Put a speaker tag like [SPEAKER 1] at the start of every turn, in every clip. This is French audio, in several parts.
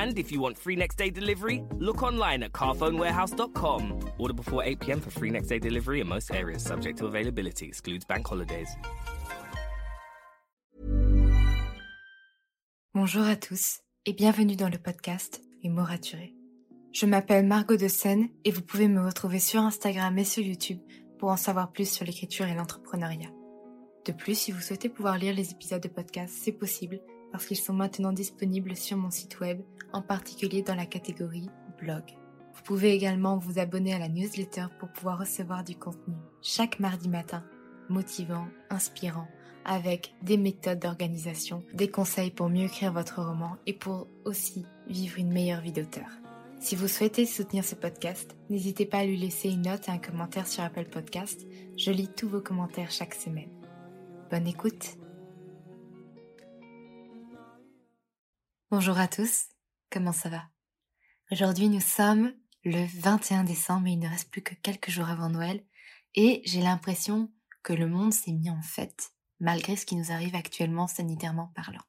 [SPEAKER 1] And if you want free next day delivery, look online at carphonewarehouse.com. Order before 8 pm for free next day delivery in most areas, subject to availability, excludes bank holidays.
[SPEAKER 2] Bonjour à tous et bienvenue dans le podcast Les mots raturés. Je m'appelle Margot de Seine et vous pouvez me retrouver sur Instagram et sur YouTube pour en savoir plus sur l'écriture et l'entrepreneuriat. De plus, si vous souhaitez pouvoir lire les épisodes de podcast, c'est possible parce qu'ils sont maintenant disponibles sur mon site web, en particulier dans la catégorie blog. Vous pouvez également vous abonner à la newsletter pour pouvoir recevoir du contenu chaque mardi matin, motivant, inspirant, avec des méthodes d'organisation, des conseils pour mieux écrire votre roman et pour aussi vivre une meilleure vie d'auteur. Si vous souhaitez soutenir ce podcast, n'hésitez pas à lui laisser une note et un commentaire sur Apple Podcast. Je lis tous vos commentaires chaque semaine. Bonne écoute Bonjour à tous, comment ça va? Aujourd'hui nous sommes le 21 décembre et il ne reste plus que quelques jours avant Noël et j'ai l'impression que le monde s'est mis en fête malgré ce qui nous arrive actuellement sanitairement parlant.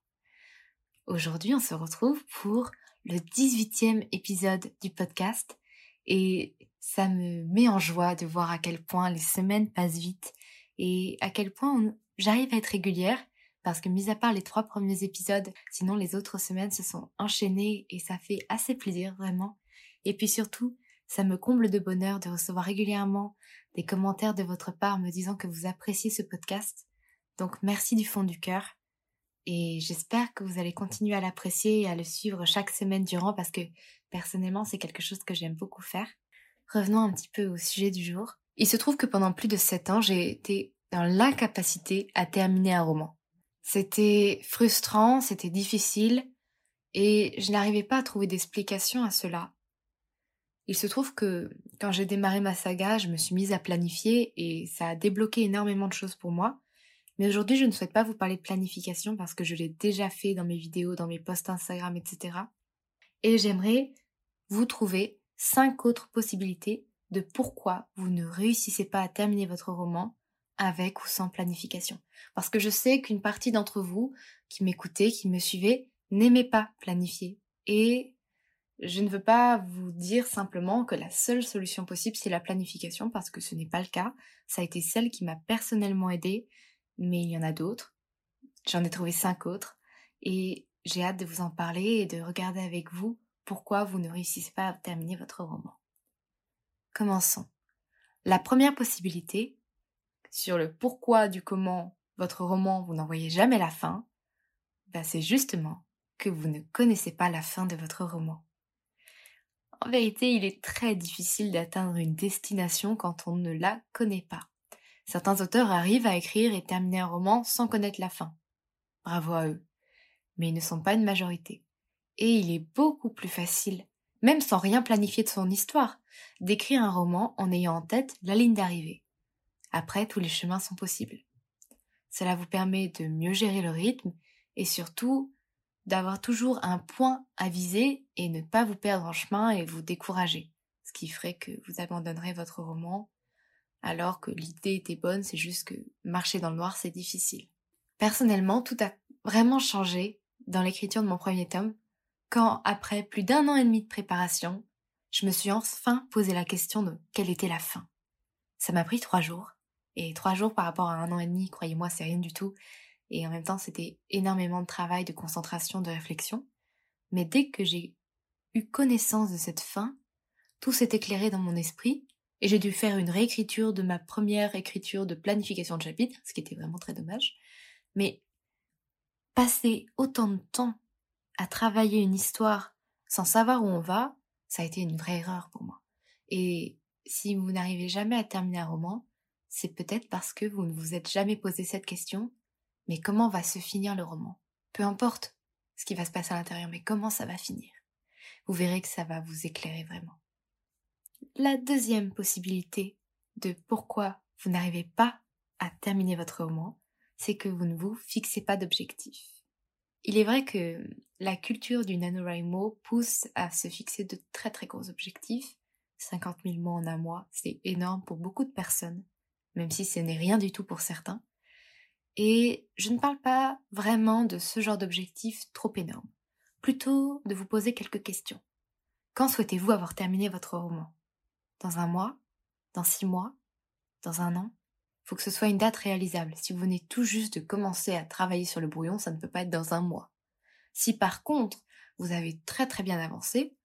[SPEAKER 2] Aujourd'hui, on se retrouve pour le 18e épisode du podcast et ça me met en joie de voir à quel point les semaines passent vite et à quel point j'arrive à être régulière parce que mis à part les trois premiers épisodes, sinon les autres semaines se sont enchaînées et ça fait assez plaisir vraiment. Et puis surtout, ça me comble de bonheur de recevoir régulièrement des commentaires de votre part me disant que vous appréciez ce podcast donc merci du fond du cœur et j'espère que vous allez continuer à l'apprécier et à le suivre chaque semaine durant parce que personnellement c'est quelque chose que j'aime beaucoup faire. Revenons un petit peu au sujet du jour. Il se trouve que pendant plus de 7 ans j'ai été dans l'incapacité à terminer un roman. C'était frustrant, c'était difficile et je n'arrivais pas à trouver d'explication à cela. Il se trouve que quand j'ai démarré ma saga, je me suis mise à planifier et ça a débloqué énormément de choses pour moi. Mais aujourd'hui, je ne souhaite pas vous parler de planification parce que je l'ai déjà fait dans mes vidéos, dans mes posts Instagram, etc. Et j'aimerais vous trouver cinq autres possibilités de pourquoi vous ne réussissez pas à terminer votre roman avec ou sans planification. Parce que je sais qu'une partie d'entre vous qui m'écoutez, qui me suivez, n'aimez pas planifier. Et je ne veux pas vous dire simplement que la seule solution possible, c'est la planification, parce que ce n'est pas le cas. Ça a été celle qui m'a personnellement aidée mais il y en a d'autres. J'en ai trouvé cinq autres et j'ai hâte de vous en parler et de regarder avec vous pourquoi vous ne réussissez pas à terminer votre roman. Commençons. La première possibilité, sur le pourquoi du comment votre roman vous n'en voyez jamais la fin, ben c'est justement que vous ne connaissez pas la fin de votre roman. En vérité, il est très difficile d'atteindre une destination quand on ne la connaît pas. Certains auteurs arrivent à écrire et terminer un roman sans connaître la fin. Bravo à eux. Mais ils ne sont pas une majorité. Et il est beaucoup plus facile, même sans rien planifier de son histoire, d'écrire un roman en ayant en tête la ligne d'arrivée. Après, tous les chemins sont possibles. Cela vous permet de mieux gérer le rythme et surtout d'avoir toujours un point à viser et ne pas vous perdre en chemin et vous décourager, ce qui ferait que vous abandonnerez votre roman alors que l'idée était bonne, c'est juste que marcher dans le noir, c'est difficile. Personnellement, tout a vraiment changé dans l'écriture de mon premier tome, quand, après plus d'un an et demi de préparation, je me suis enfin posé la question de quelle était la fin. Ça m'a pris trois jours, et trois jours par rapport à un an et demi, croyez-moi, c'est rien du tout, et en même temps, c'était énormément de travail, de concentration, de réflexion. Mais dès que j'ai eu connaissance de cette fin, tout s'est éclairé dans mon esprit, Et j'ai dû faire une réécriture de ma première écriture de planification de chapitre, ce qui était vraiment très dommage. Mais passer autant de temps à travailler une histoire sans savoir où on va, ça a été une vraie erreur pour moi. Et si vous n'arrivez jamais à terminer un roman, c'est peut-être parce que vous ne vous êtes jamais posé cette question, mais comment va se finir le roman? Peu importe ce qui va se passer à l'intérieur, mais comment ça va finir? Vous verrez que ça va vous éclairer vraiment. La deuxième possibilité de pourquoi vous n'arrivez pas à terminer votre roman, c'est que vous ne vous fixez pas d'objectif. Il est vrai que la culture du NaNoWriMo pousse à se fixer de très très gros objectifs. 50 000 mots en un mois, c'est énorme pour beaucoup de personnes, même si ce n'est rien du tout pour certains. Et je ne parle pas vraiment de ce genre d'objectif trop énorme, plutôt de vous poser quelques questions. Quand souhaitez-vous avoir terminé votre roman? Dans un mois? Dans six mois? Dans un an? Faut que ce soit une date réalisable. Si vous venez tout juste de commencer à travailler sur le brouillon, ça ne peut pas être dans un mois. Si par contre, vous avez très très bien avancé,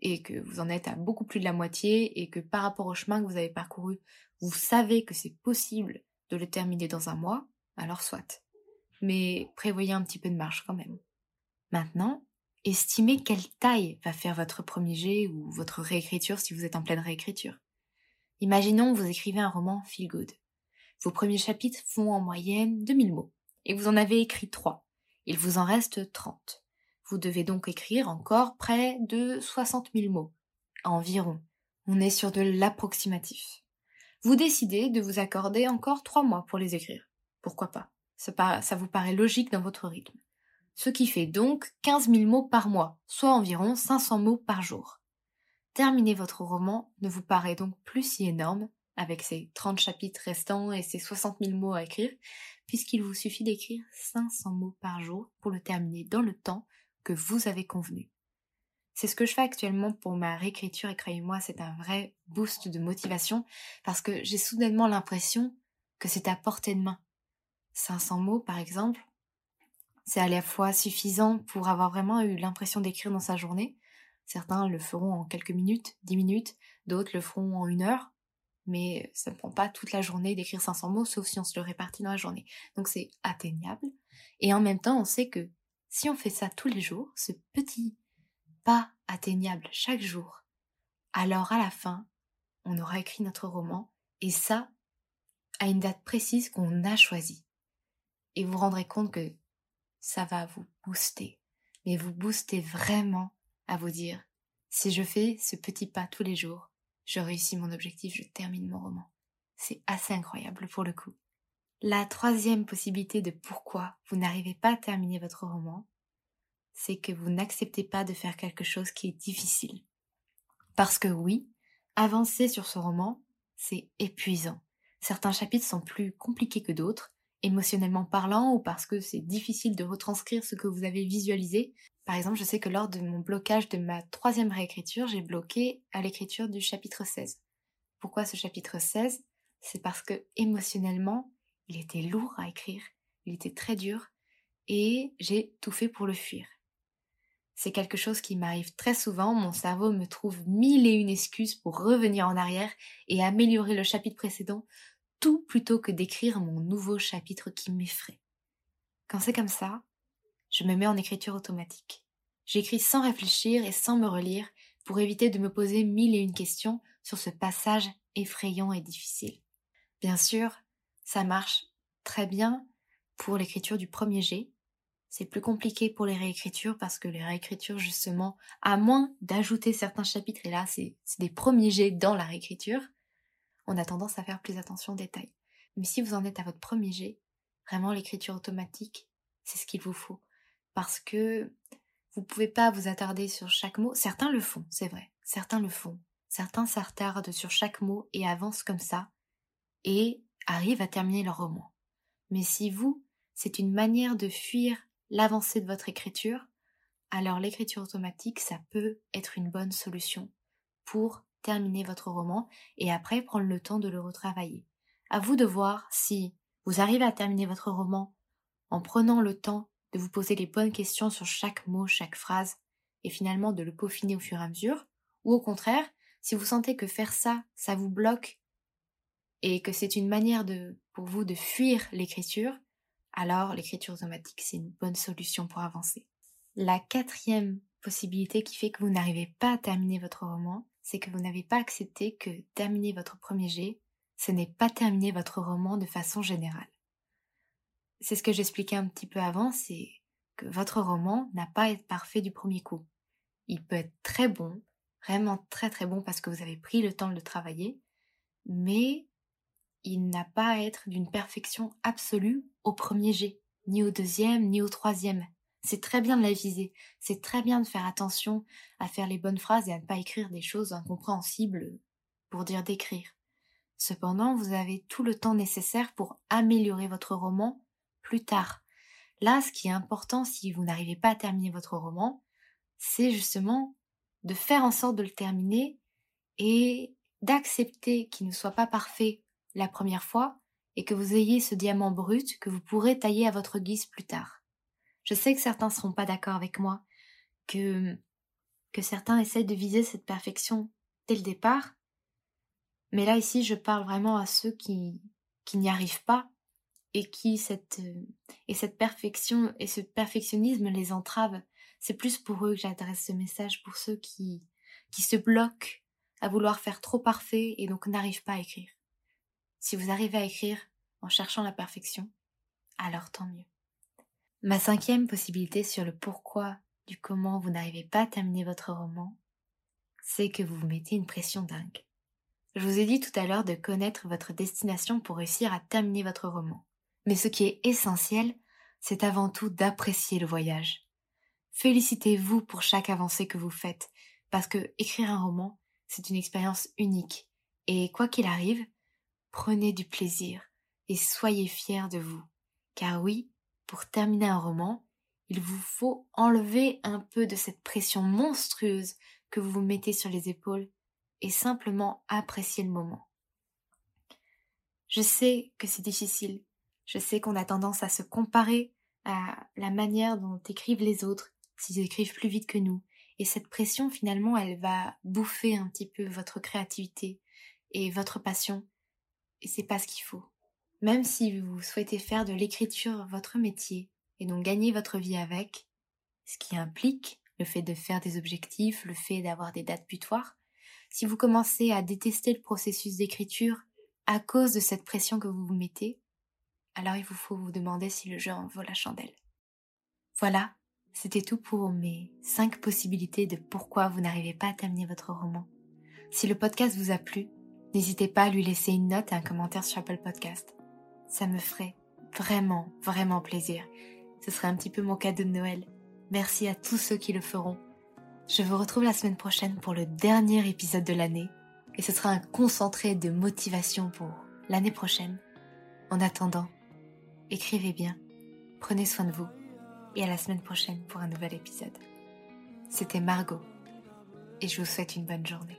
[SPEAKER 2] et que vous en êtes à beaucoup plus de la moitié, et que par rapport au chemin que vous avez parcouru, vous savez que c'est possible de le terminer dans un mois, alors soit. Mais prévoyez un petit peu de marge quand même. Maintenant, estimez quelle taille va faire votre premier jet ou votre réécriture si vous êtes en pleine réécriture. Imaginons que vous écrivez un roman feel good. Vos premiers chapitres font en moyenne 2000 mots, et vous en avez écrit 3. Il vous en reste 30. Vous devez donc écrire encore près de 60 000 mots. Environ. On est sur de l'approximatif. Vous décidez de vous accorder encore 3 mois pour les écrire. Pourquoi pas? Ça, ça vous paraît logique dans votre rythme. Ce qui fait donc 15 000 mots par mois, soit environ 500 mots par jour. Terminer votre roman ne vous paraît donc plus si énorme avec ses 30 chapitres restants et ses 60 000 mots à écrire, puisqu'il vous suffit d'écrire 500 mots par jour pour le terminer dans le temps que vous avez convenu. C'est ce que je fais actuellement pour ma réécriture et croyez-moi, c'est un vrai boost de motivation parce que j'ai soudainement l'impression que c'est à portée de main. 500 mots, par exemple, c'est à la fois suffisant pour avoir vraiment eu l'impression d'écrire dans sa journée. Certains le feront en quelques minutes, 10 minutes, d'autres le feront en une heure, mais ça ne prend pas toute la journée d'écrire 500 mots, sauf si on se le répartit dans la journée. Donc c'est atteignable. Et en même temps, on sait que si on fait ça tous les jours, ce petit pas atteignable chaque jour, alors à la fin, on aura écrit notre roman, et ça, à une date précise qu'on a choisie. Et vous vous rendrez compte que ça va vous booster, mais vous booster vraiment à vous dire, si je fais ce petit pas tous les jours, je réussis mon objectif, je termine mon roman. C'est assez incroyable pour le coup. La troisième possibilité de pourquoi vous n'arrivez pas à terminer votre roman, c'est que vous n'acceptez pas de faire quelque chose qui est difficile. Parce que oui, avancer sur ce roman, c'est épuisant. Certains chapitres sont plus compliqués que d'autres, émotionnellement parlant ou parce que c'est difficile de retranscrire ce que vous avez visualisé. Par exemple, je sais que lors de mon blocage de ma troisième réécriture, j'ai bloqué à l'écriture du chapitre 16. Pourquoi ce chapitre 16 C'est parce que émotionnellement, il était lourd à écrire, il était très dur, et j'ai tout fait pour le fuir. C'est quelque chose qui m'arrive très souvent, mon cerveau me trouve mille et une excuses pour revenir en arrière et améliorer le chapitre précédent, tout plutôt que d'écrire mon nouveau chapitre qui m'effraie. Quand c'est comme ça, je me mets en écriture automatique. J'écris sans réfléchir et sans me relire pour éviter de me poser mille et une questions sur ce passage effrayant et difficile. Bien sûr, ça marche très bien pour l'écriture du premier G. C'est plus compliqué pour les réécritures parce que les réécritures, justement, à moins d'ajouter certains chapitres, et là, c'est des premiers G dans la réécriture, on a tendance à faire plus attention aux détails. Mais si vous en êtes à votre premier G, vraiment l'écriture automatique, c'est ce qu'il vous faut parce que vous pouvez pas vous attarder sur chaque mot. Certains le font, c'est vrai. Certains le font. Certains s'attardent sur chaque mot et avancent comme ça et arrivent à terminer leur roman. Mais si vous, c'est une manière de fuir l'avancée de votre écriture, alors l'écriture automatique, ça peut être une bonne solution pour terminer votre roman et après prendre le temps de le retravailler. À vous de voir si vous arrivez à terminer votre roman en prenant le temps de vous poser les bonnes questions sur chaque mot, chaque phrase, et finalement de le peaufiner au fur et à mesure, ou au contraire, Si vous sentez que faire ça, ça vous bloque et que c'est une manière de, pour vous de fuir l'écriture, alors l'écriture automatique, c'est une bonne solution pour avancer. La quatrième possibilité qui fait que vous n'arrivez pas à terminer votre roman, c'est que vous n'avez pas accepté que terminer votre premier jet, ce n'est pas terminer votre roman de façon générale. C'est ce que j'expliquais un petit peu avant, c'est que votre roman n'a pas à être parfait du premier coup. Il peut être très bon, vraiment très très bon parce que vous avez pris le temps de le travailler, mais il n'a pas à être d'une perfection absolue au premier jet, ni au deuxième, ni au troisième. C'est très bien de la viser, c'est très bien de faire attention à faire les bonnes phrases et à ne pas écrire des choses incompréhensibles pour dire d'écrire. Cependant, vous avez tout le temps nécessaire pour améliorer votre roman plus tard. Là, ce qui est important si vous n'arrivez pas à terminer votre roman, c'est justement de faire en sorte de le terminer et d'accepter qu'il ne soit pas parfait la première fois et que vous ayez ce diamant brut que vous pourrez tailler à votre guise plus tard. Je sais que certains ne seront pas d'accord avec moi, que, que certains essayent de viser cette perfection dès le départ, mais là ici je parle vraiment à ceux qui, qui n'y arrivent pas et qui cette, et cette perfection et ce perfectionnisme les entrave. C'est plus pour eux que j'adresse ce message, pour ceux qui, qui se bloquent à vouloir faire trop parfait et donc n'arrivent pas à écrire. Si vous arrivez à écrire en cherchant la perfection, alors tant mieux. Ma cinquième possibilité sur le pourquoi du comment vous n'arrivez pas à terminer votre roman, c'est que vous vous mettez une pression dingue. Je vous ai dit tout à l'heure de connaître votre destination pour réussir à terminer votre roman. Mais ce qui est essentiel, c'est avant tout d'apprécier le voyage. Félicitez-vous pour chaque avancée que vous faites, parce que écrire un roman, c'est une expérience unique. Et quoi qu'il arrive, prenez du plaisir et soyez fiers de vous. Car oui, pour terminer un roman, il vous faut enlever un peu de cette pression monstrueuse que vous vous mettez sur les épaules et simplement apprécier le moment. Je sais que c'est difficile, je sais qu'on a tendance à se comparer à la manière dont écrivent les autres, s'ils écrivent plus vite que nous, et cette pression finalement elle va bouffer un petit peu votre créativité et votre passion, et c'est pas ce qu'il faut. Même si vous souhaitez faire de l'écriture votre métier et donc gagner votre vie avec, ce qui implique le fait de faire des objectifs, le fait d'avoir des dates butoirs, si vous commencez à détester le processus d'écriture à cause de cette pression que vous vous mettez, alors il vous faut vous demander si le jeu en vaut la chandelle. Voilà, c'était tout pour mes 5 possibilités de pourquoi vous n'arrivez pas à terminer votre roman. Si le podcast vous a plu, N'hésitez pas à lui laisser une note et un commentaire sur Apple Podcast. Ça me ferait vraiment, vraiment plaisir. Ce serait un petit peu mon cadeau de Noël. Merci à tous ceux qui le feront. Je vous retrouve la semaine prochaine pour le dernier épisode de l'année et ce sera un concentré de motivation pour l'année prochaine. En attendant, écrivez bien, prenez soin de vous et à la semaine prochaine pour un nouvel épisode. C'était Margot et je vous souhaite une bonne journée.